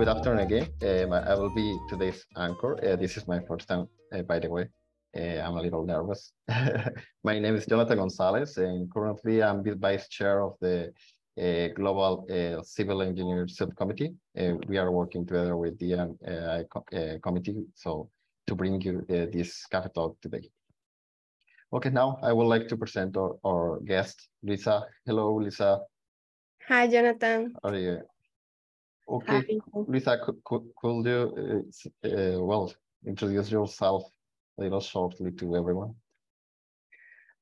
good afternoon again. Um, I will be today's anchor. Uh, this is my first time, uh, by the way. Uh, I'm a little nervous. my name is Jonathan Gonzalez, and currently I'm the vice chair of the uh, Global uh, Civil Engineer Subcommittee. Uh, we are working together with the uh, committee so to bring you this cafe talk today. Okay, now I would like to present our, our guest, Luisa. Hello, Luisa. Hi, Jonathan. How are you? Okay. Luisa, could, could, could you, uh, uh, well, introduce yourself a little shortly to everyone?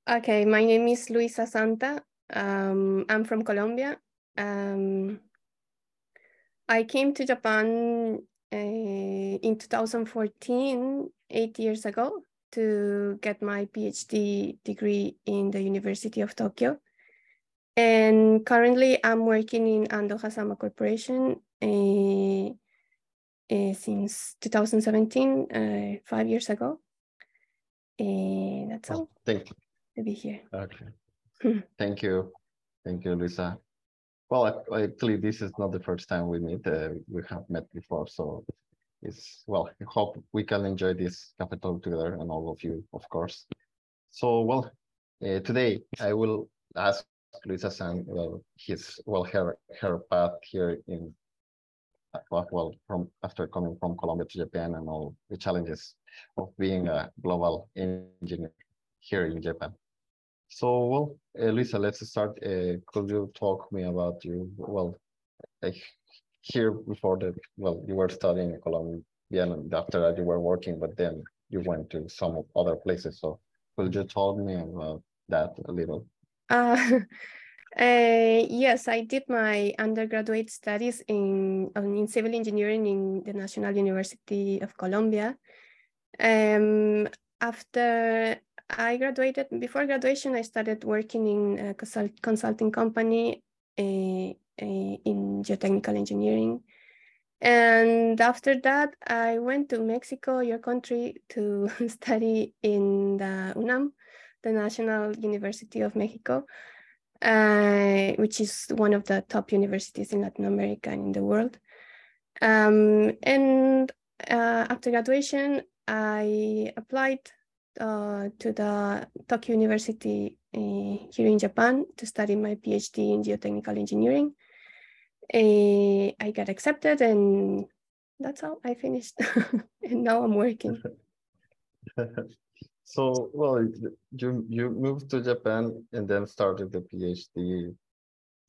Okay, my name is Luisa Santa. Um, I'm from Colombia. Um, I came to Japan uh, in 2014, eight years ago, to get my PhD degree in the University of Tokyo. And currently I'm working in Ando Hazama Corporation uh, uh, since 2017, uh, five years ago. And that's all. Thank you. To be here. Okay. Thank you. Thank you, Luisa. Well, actually, this is not the first time we meet. Uh, we have met before, so it's well. I hope we can enjoy this capital together, and all of you, of course. So, well, uh, today I will ask Luisa San well, his well her her path here in well from after coming from Colombia to Japan and all the challenges of being a global engineer here in Japan. So, well, Elisa, let's start. Uh, could you talk me about you? Well, I here before that, well, you were studying in Colombia and after that you were working, but then you went to some other places. So could you tell me about that a little? Uh, uh, yes, I did my undergraduate studies in, in civil engineering in the National University of Colombia. Um, after I graduated, before graduation, I started working in a consult consulting company uh, uh, in geotechnical engineering. And after that, I went to Mexico, your country, to study in the UNAM, the National University of Mexico, uh, which is one of the top universities in Latin America and in the world. Um, and uh, after graduation, I applied uh, to the Tokyo University uh, here in Japan to study my PhD in geotechnical engineering. Uh, I got accepted and that's how I finished. and now I'm working. so, well, you, you moved to Japan and then started the PhD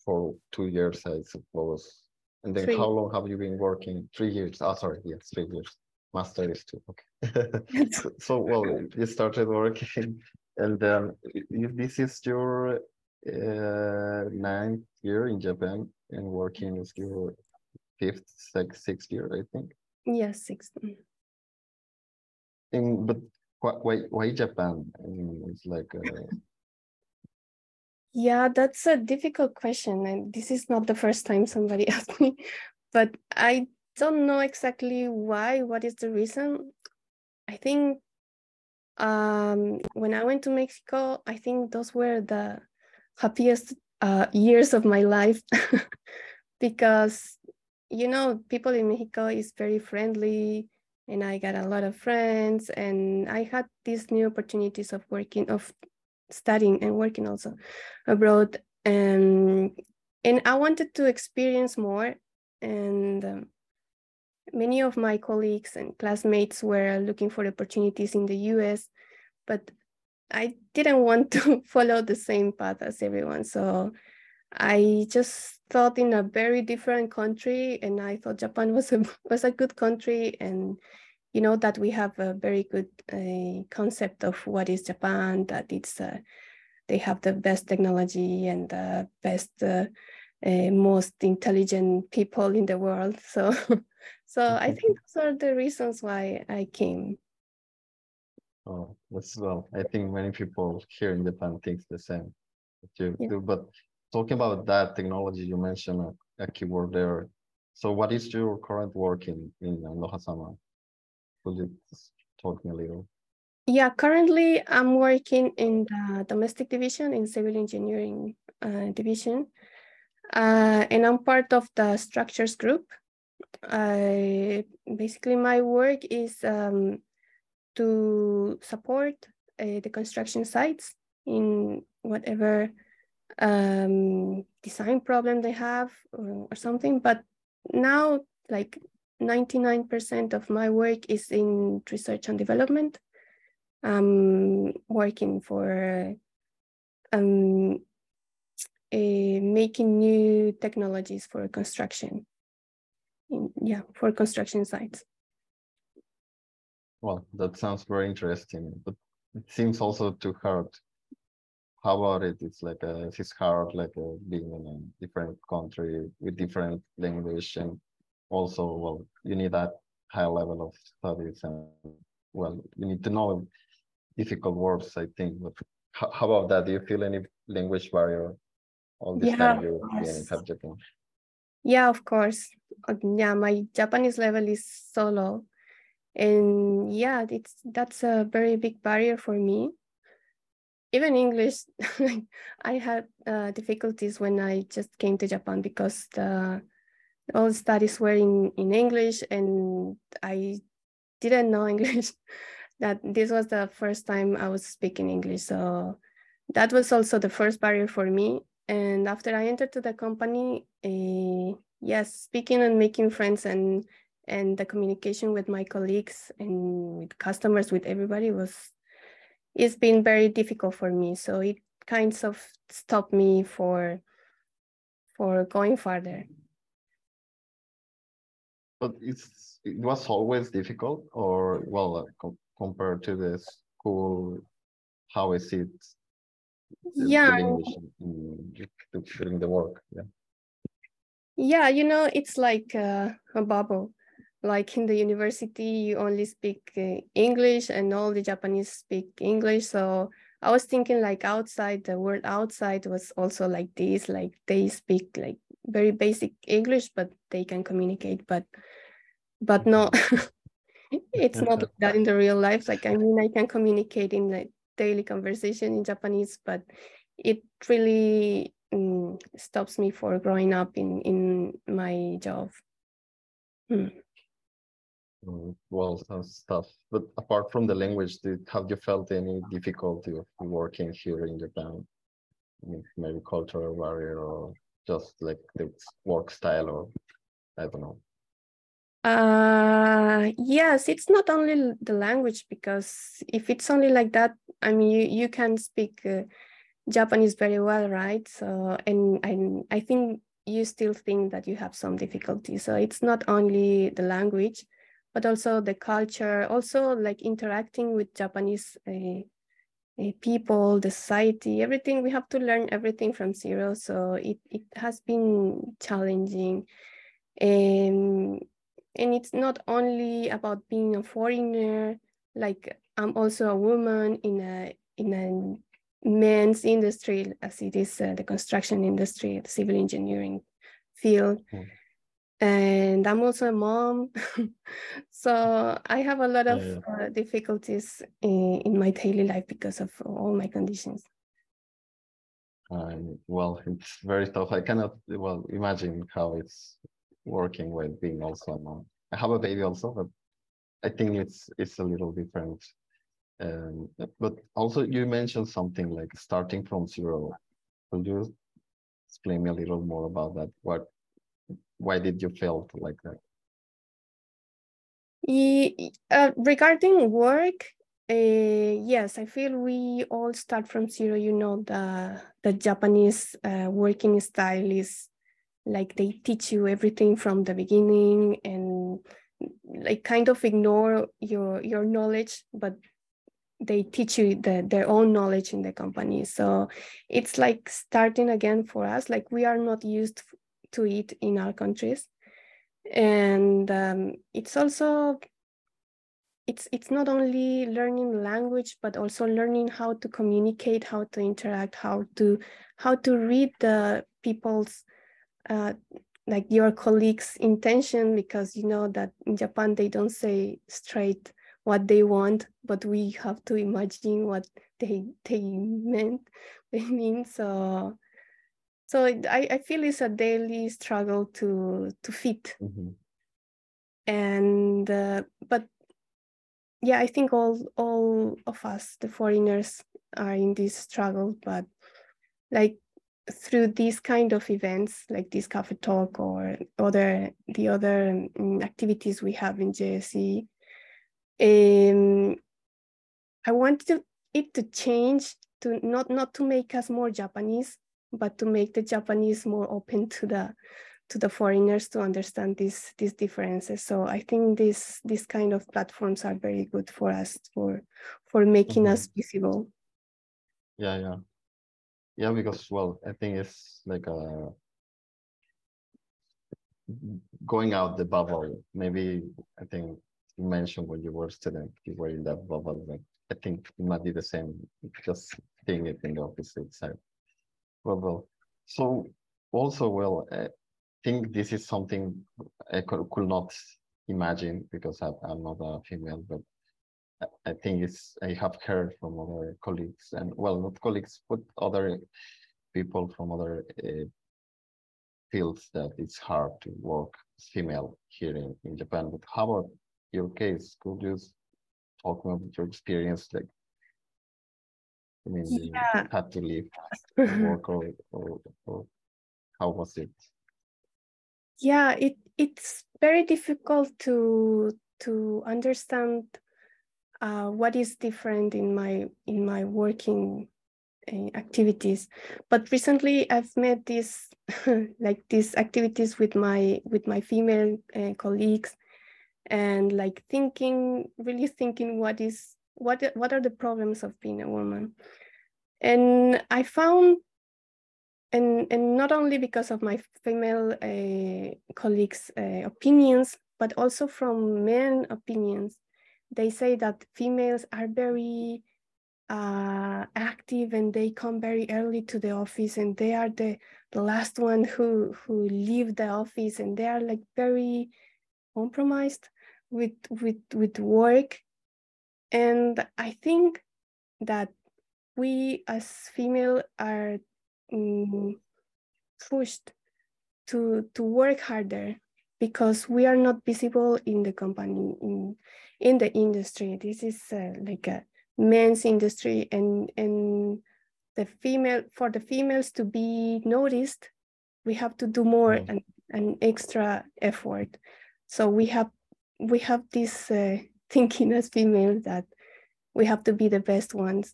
for two years, I suppose. And then three. how long have you been working? Three years. Oh, sorry. Yes, three years. Master is two. Okay. so, well, you started working, and then if this is your uh, ninth year in Japan, and working is your fifth, sixth, sixth year, I think. Yes, sixth. And but why why Japan? I mean, it's like. Uh... Yeah, that's a difficult question, and this is not the first time somebody asked me, but I don't know exactly why, what is the reason. I think um, when I went to Mexico, I think those were the happiest uh, years of my life because, you know, people in Mexico is very friendly and I got a lot of friends and I had these new opportunities of working, of studying and working also abroad. And, and I wanted to experience more and um, many of my colleagues and classmates were looking for opportunities in the US, but I didn't want to follow the same path as everyone. So I just thought in a very different country, and I thought Japan was a was a good country, and you know that we have a very good uh, concept of what is Japan. That it's uh, they have the best technology and the best, uh, uh most intelligent people in the world. So so I think those are the reasons why I came. Oh, that's well. I think many people here in Japan think the same. You yeah. do, but talking about that technology, you mentioned a, a, keyword there. So, what is your current work in in Lohasama? Could you talk me a little? Yeah, currently I'm working in the domestic division in civil engineering uh, division, uh, and I'm part of the structures group I basically my work is um, to support uh, the construction sites in whatever um, design problem they have or, or something. But now, like 99% of my work is in research and development. I'm working for um, uh, making new technologies for construction. In, yeah, for construction sites. Well, that sounds very interesting, but it seems also too hard. How about it? It's like a, it's hard, like a, being in a different country with different language, and also, well, you need that high level of studies, and well, you need to know difficult words. I think. But how, how about that? Do you feel any language barrier all this Yeah, time you being in. Japan? Yeah, of course. Uh, Yeah, my Japanese level is so low. And yeah, it's that's a very big barrier for me. Even English, I had uh, difficulties when I just came to Japan because the all studies were in, in English and I didn't know English. that this was the first time I was speaking English. So that was also the first barrier for me. And after I entered to the company, uh, yes, speaking and making friends and and the communication with my colleagues and with customers, with everybody was it's been very difficult for me. So it kind of stopped me for for going further. But it's it was always difficult, or well, uh, com compared to the school, how is it? Yeah, the English in, in, during the work, yeah. Yeah, you know, it's like uh, a bubble. Like in the university, you only speak uh, English and all the Japanese speak English. So I was thinking like outside, the world outside was also like this, like they speak like very basic English, but they can communicate, but but no, it's not like that in the real life. Like I mean, I can communicate in like daily conversation in Japanese, but it really um, stops me for growing up in in my job. Hmm. Mm, well, sounds tough. But apart from the language, did, have you felt any difficulty of working here in Japan? I maybe cultural barrier or just like the work style or I don't know. Uh, yes, it's not only the language because if it's only like that, I mean, you, you can speak uh, Japanese very well, right? So, and, and I think you still think that you have some difficulty. So it's not only the language, but also the culture, also like interacting with Japanese uh, people, the society, everything. We have to learn everything from zero. So it, it has been challenging. Um, and it's not only about being a foreigner like i'm also a woman in a in a men's industry as it is uh, the construction industry the civil engineering field mm. And i'm also a mom so i have a lot of yeah. Uh, difficulties in, in, my daily life because of all my conditions um, well it's very tough i cannot well imagine how it's working with being also a mom. I have a baby also, but I think it's it's a little different. Um, but also you mentioned something like starting from zero. Could you explain me a little more about that? What why did you feel like that? Uh, regarding work, uh, yes, I feel we all start from zero. You know, the the Japanese uh, working style is like they teach you everything from the beginning and like kind of ignore your your knowledge but they teach you the, their own knowledge in the company so it's like starting again for us like we are not used to it in our countries and um, it's also it's it's not only learning language but also learning how to communicate how to interact how to how to read the people's uh, like your colleagues' intention because you know that in Japan they don't say straight what they want, but we have to imagine what they they meant. They mean so. So I, I feel it's a daily struggle to to fit. Mm -hmm. and uh, but yeah i think all all of us the foreigners are in this struggle but like through these kind of events like this cafe talk or other the other um, activities we have in JSC, um, I wanted it to change to not not to make us more Japanese, but to make the Japanese more open to the to the foreigners to understand these these differences. So I think this this kind of platforms are very good for us for for making mm -hmm. us visible. Yeah, yeah yeah because well i think it's like a going out the bubble maybe i think you mentioned when you were a student you were in that bubble like i think it might be the same just seeing it in the opposite side well, well so also well i think this is something i could, could not imagine because I'm, I'm not a female but I think it's I have heard from other colleagues and well not colleagues but other people from other uh, fields that it's hard to work as female here in, in Japan. But how about your case? Could you talk about your experience? Like, I mean, yeah. you had to leave work or, or, or how was it? Yeah, it it's very difficult to to understand uh, what is different in my in my working uh, activities but recently i've met these like these activities with my with my female uh, colleagues and like thinking really thinking what is what what are the problems of being a woman? And i found and and not only because of my female uh, colleagues uh, opinions but also from men opinions. They say that females are very uh, active and they come very early to the office and they are the, the last one who who leave the office and they are like very compromised with with with work and i think that we as female are um, pushed to to work harder because we are not visible in the company in in the industry this is uh, like a men's industry and and the female for the females to be noticed we have to do more mm. and an extra effort so we have we have this uh, thinking as females that we have to be the best ones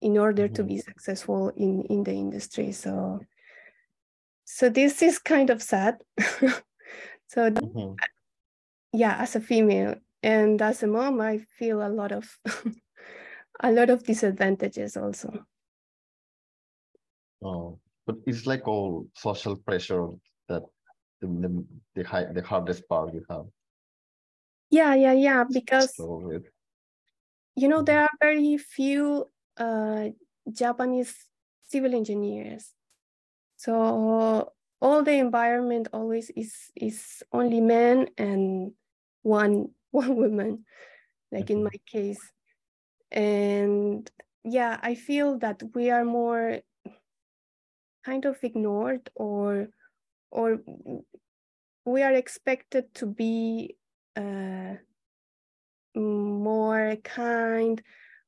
in order to be mm-hmm. successful in in the industry so so this is kind of sad so mm -hmm. yeah as a female and as a mom i feel a lot of a lot of disadvantages also oh but it's like all social pressure that the the, the, high, the hardest part you have yeah yeah yeah because so you know there mm-hmm. are very few uh, japanese civil engineers so all the environment always is is only men and one one woman like in mm-hmm. my case and yeah i feel that we are more kind of ignored or or we are expected to be uh, more kind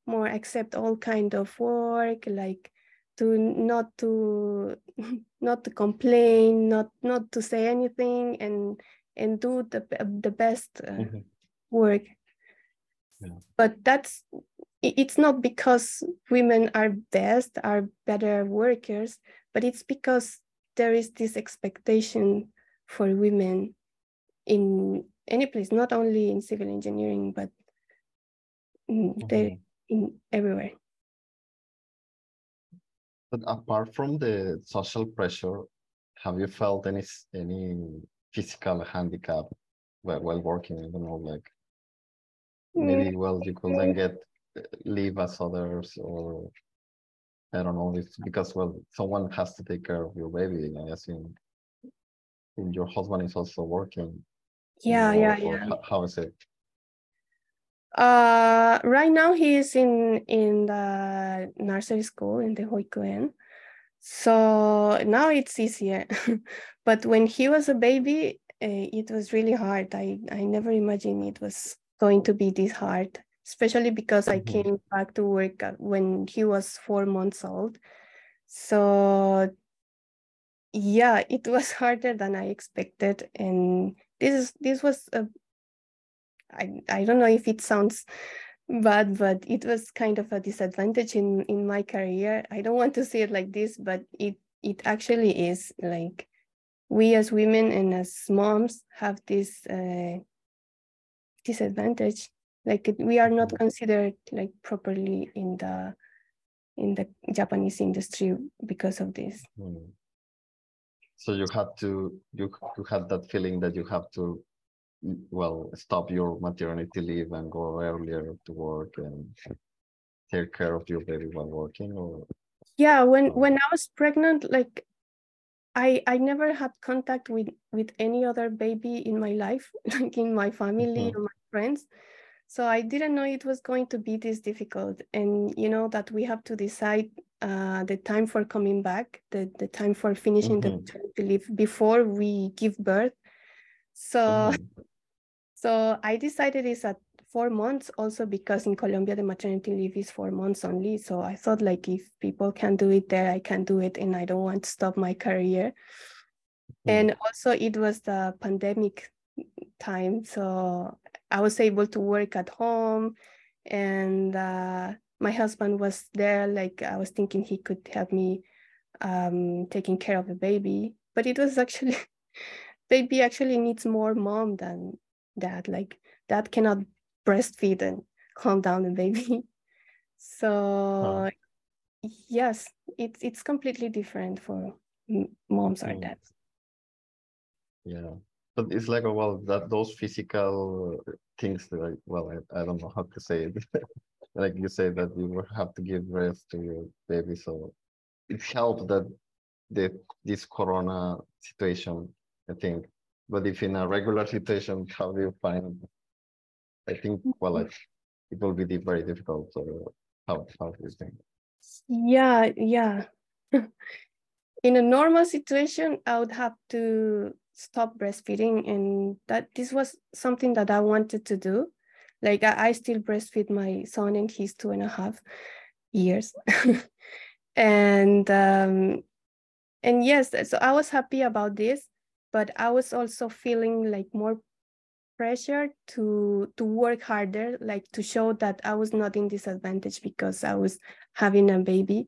more accept all kind of work like to not to not to complain not not to say anything and and do the the best uh, mm -hmm. work yeah. but that's it's not because women are best, are better workers, but it's because there is this expectation for women in any place, not only in civil engineering, but in, mm-hmm. in everywhere. But apart from the social pressure, have you felt any any physical handicap while, while working? I don't know, like maybe mm. well you couldn't get leave as others or I don't know, it's because well someone has to take care of your baby. I assume and your husband is also working. Yeah, or, yeah, yeah. How is it? Uh right now he is in in the nursery school in the Hoikuen. So now it's easier. but when he was a baby, it was really hard. I, I never imagined it was going to be this hard, especially because mm-hmm. I came back to work when he was four months old. So yeah, it was harder than I expected. And this is this was a I, I don't know if it sounds bad, but it was kind of a disadvantage in, in my career. I don't want to see it like this, but it it actually is like we as women and as moms have this uh, disadvantage like we are not mm-hmm. considered like properly in the in the japanese industry because of this mm. So you had to you, you had that feeling that you have to well stop your maternity leave and go earlier to work and take care of your baby while working or? Yeah when when i was pregnant like i i never had contact with with any other baby in my life like in my family mm-hmm. or my friends. So i didn't know it was going to be this difficult. And you know that we have to decide uh, the time for coming back the the time for finishing mm-hmm. the leave before we give birth so mm-hmm. so i decided it's at four months also because in Colombia the maternity leave is four months only. So I thought like if people can do it there, I can do it and I don't want to stop my career. Mm. And also it was the pandemic time. So I was able to work at home and uh, my husband was there. Like I was thinking he could help me um, taking care of the baby. But it was actually, baby actually needs more mom than dad. Like dad cannot breastfeed and calm down the baby. So huh. yes, it's it's completely different for moms or mm. dads. Yeah, but it's like well that those physical things that I, well I, I don't know how to say it. like you say that you will have to give breast to your baby, so it helped that the this corona situation, I think. But if in a regular situation, how do you find I think well, it, it will be very difficult. So how how do you think? Yeah, yeah. In a normal situation, I would have to stop breastfeeding, and that this was something that I wanted to do. Like I, I still breastfeed my son, and he's two and a half years, and um, and yes, so I was happy about this, but I was also feeling like more pressure to to work harder like to show that i was not in disadvantage because i was having a baby.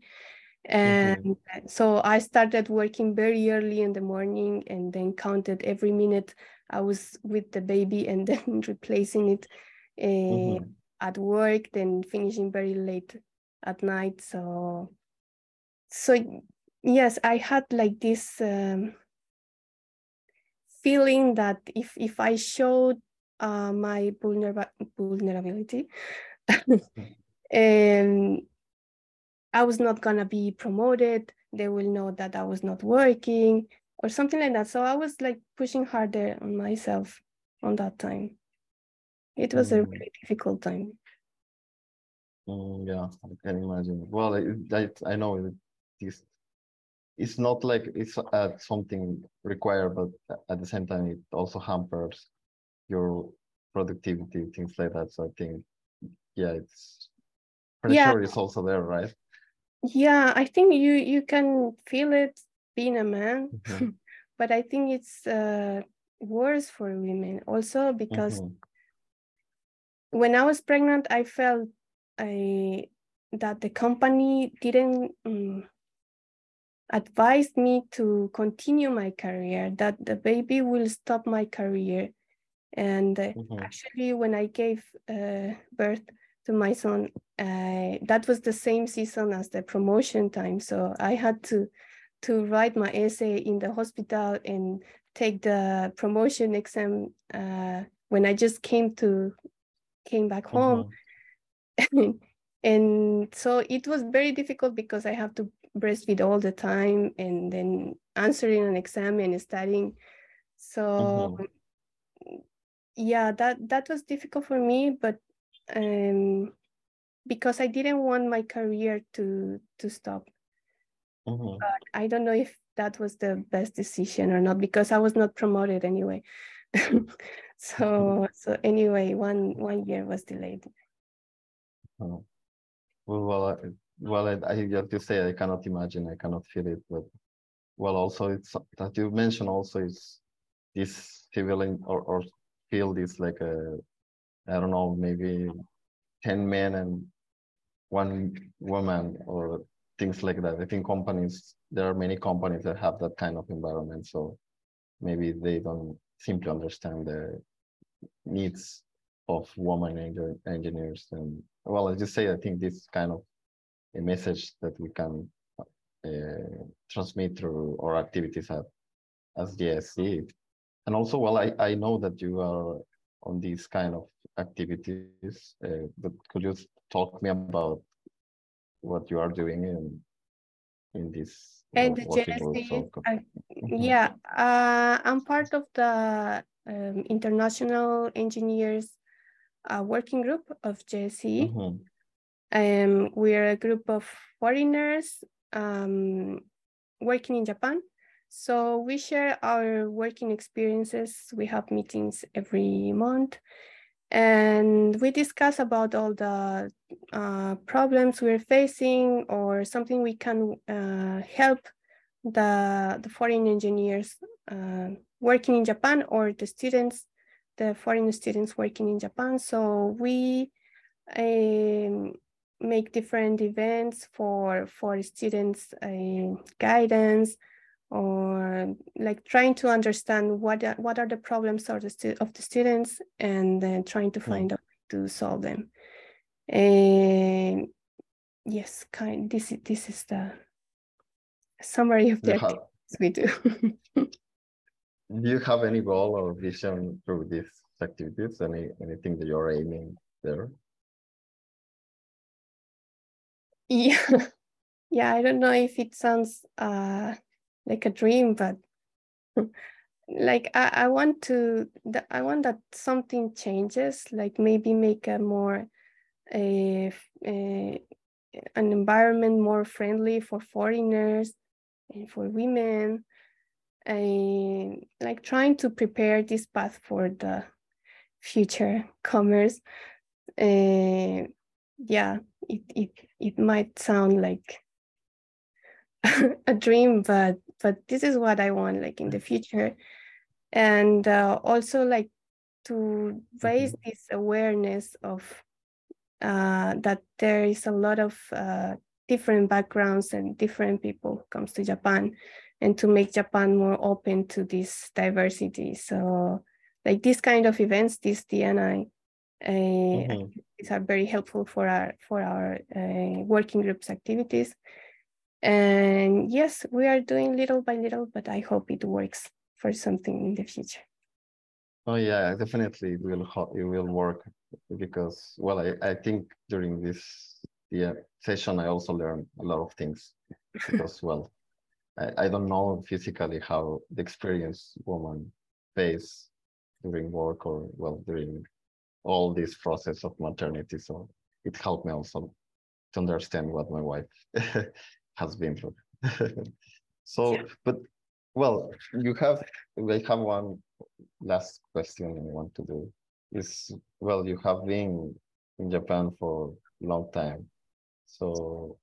And mm-hmm. so i started working very early in the morning and then counted every minute i was with the baby and then replacing it uh, mm-hmm. at work then finishing very late at night so so yes i had like this um, feeling that if if I showed uh, my vulner- vulnerability, and I was not gonna be promoted, they will know that I was not working or something like that. So I was like pushing harder on myself on that time. It was mm. a really difficult time. Mm, yeah, I can imagine. Well, I, I, I know this it's not like it's uh, something required, but at the same time, it also hampers your productivity, things like that. So I think, yeah, it's pretty yeah. sure it's also there, right? Yeah, I think you you can feel it being a man, mm-hmm. but I think it's uh, worse for women also because mm-hmm. When I was pregnant, I felt I that the company didn't um, advised me to continue my career, that the baby will stop my career. And uh, mm-hmm. actually, when I gave uh, birth to my son, uh, that was the same season as the promotion time. So I had to to write my essay in the hospital and take the promotion exam uh, when I just came to came back home. Mm-hmm. and so it was very difficult because I have to breastfeed all the time and then answering an exam and studying. So mm-hmm. yeah, that that was difficult for me, but um, because I didn't want my career to to stop. Mm-hmm. But I don't know if that was the best decision or not because I was not promoted anyway. so so anyway, one one year was delayed. Oh. Well, well, I, well, I, I have to say I cannot imagine, I cannot feel it, but well, also it's that you mentioned also is this civil or, or field is like a I don't know maybe ten men and one woman or things like that. I think companies there are many companies that have that kind of environment, so maybe they don't simply understand the needs of women engineers and well as you say i think this kind of a message that we can uh, transmit through our activities at, as JSC. And also, well, I, I know that you are on these kind of activities, uh, but could you talk me about what you are doing in in this and the JSC, uh, mm-hmm. yeah, uh, I'm part of the um, International Engineers uh, Working Group of JSC. Mm -hmm. Um, we are a group of foreigners um, working in Japan. So we share our working experiences. We have meetings every month and we discuss about all the uh, problems we're facing or something we can uh, help the, the foreign engineers uh, working in Japan or the students, the foreign students working in Japan. So we um, make different events for for students uh, guidance or like trying to understand what are, what are the problems of the, of the students and then trying to hmm. find mm. out to solve them and yes kind this is this is the summary of the have, we do do you have any goal or vision through these activities? Any anything that you're aiming there? Yeah. Yeah i don't know if it sounds uh like a dream but like I, I want to i want that something changes like maybe make a more a, a an environment more friendly for foreigners and for women and like trying to prepare this path for the future commerce uh, yeah it, it it might sound like a dream but but this is what i want like in the future. And uh, also like to raise mm-hmm. this awareness of uh, that there is a lot of uh, different backgrounds and different people comes to japan and to make japan more open to this diversity so like this kind of events this D&I mm-hmm. are very helpful for our for our uh, working groups activities. And yes, we are doing little by little, but I hope it works for something in the future. Oh yeah, definitely it will it will work because well, I, I think during this yeah session I also learned a lot of things because well, I, I don't know physically how the experienced woman face during work or well during all this process of maternity. So it helped me also to understand what my wife has been through. so, yeah. but well, you have, we have one last question I want to do is, well, you have been in Japan for a long time. So,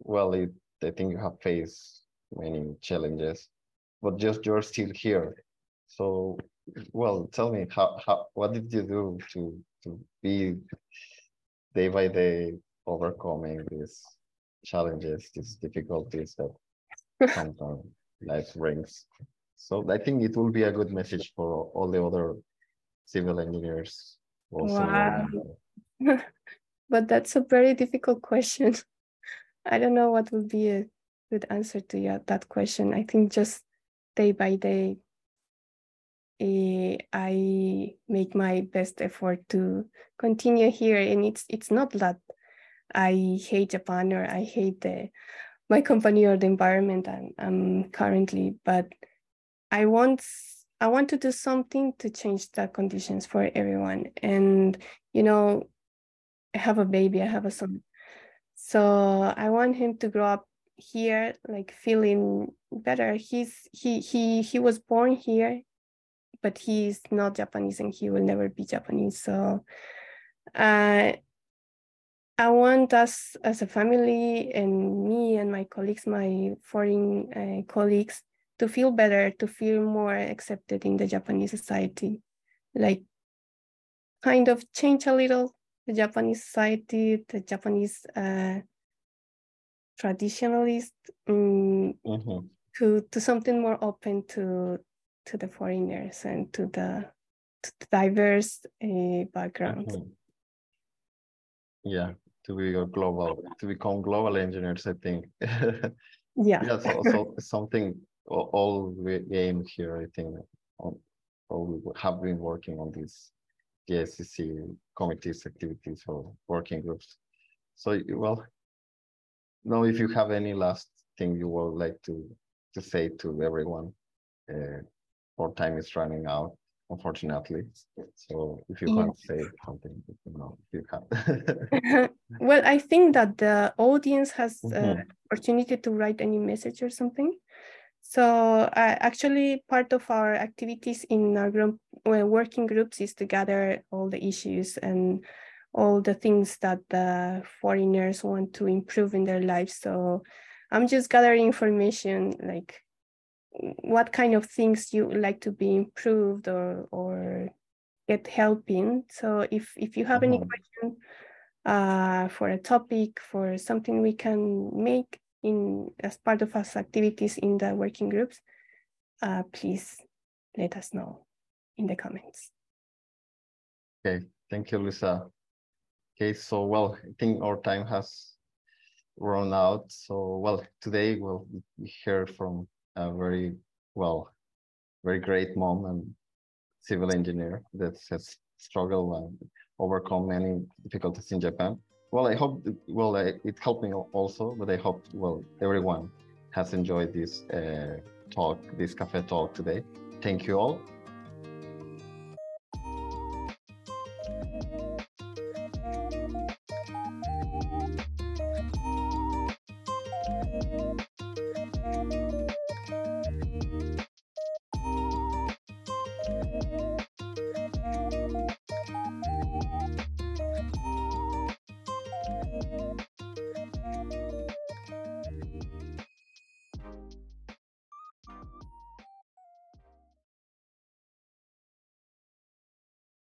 well, it, I think you have faced many challenges, but just you're still here. So well, tell me how, how what did you do to to be day by day overcoming these challenges, these difficulties that sometimes life brings. So I think it will be a good message for all the other civil engineers. Also wow. but that's a very difficult question. I don't know what would be a good answer to that question. I think just day by day uh, I make my best effort to continue here. And it's it's not that I hate Japan or I hate the my company or the environment I'm, I'm currently, but I want I want to do something to change the conditions for everyone. And you know, I have a baby, I have a son. So I want him to grow up here like feeling better. He's he he he was born here but he's not japanese and he will never be japanese. So uh, i want us as a family and me and my colleagues my foreign uh, colleagues to feel better to feel more accepted in the japanese society. Like kind of change a little the japanese society the japanese uh, traditionalist um, mm-hmm. to to something more open to to the foreigners and to the, to the diverse uh, backgrounds. Mm-hmm. Yeah, to be a global, to become global engineers, I think. yeah. yeah, so, so something all we aim here, I think, on, or we have been working on these GICC committees, activities, or working groups. So, well, now if you have any last thing you would like to to say to everyone, uh, our time is running out, unfortunately. So if you yeah. want to say something, you know, you can. well, I think that the audience has mm -hmm. opportunity to write any message or something. So uh, actually part of our activities in our group, uh, working groups is to gather all the issues and all the things that the foreigners want to improve in their lives. So I'm just gathering information like what kind of things you would like to be improved or or get help in. So if if you have any uh-huh. question uh, for a topic, for something we can make in as part of us activities in the working groups, uh, please let us know in the comments. Okay, thank you, Luisa. Okay, so well, I think our time has run out. So well, today we'll hear from a very well, very great mom and civil engineer that has struggled and overcome many difficulties in Japan. Well, I hope well it helped me also, but I hope well everyone has enjoyed this uh, talk, this cafe talk today. Thank you all.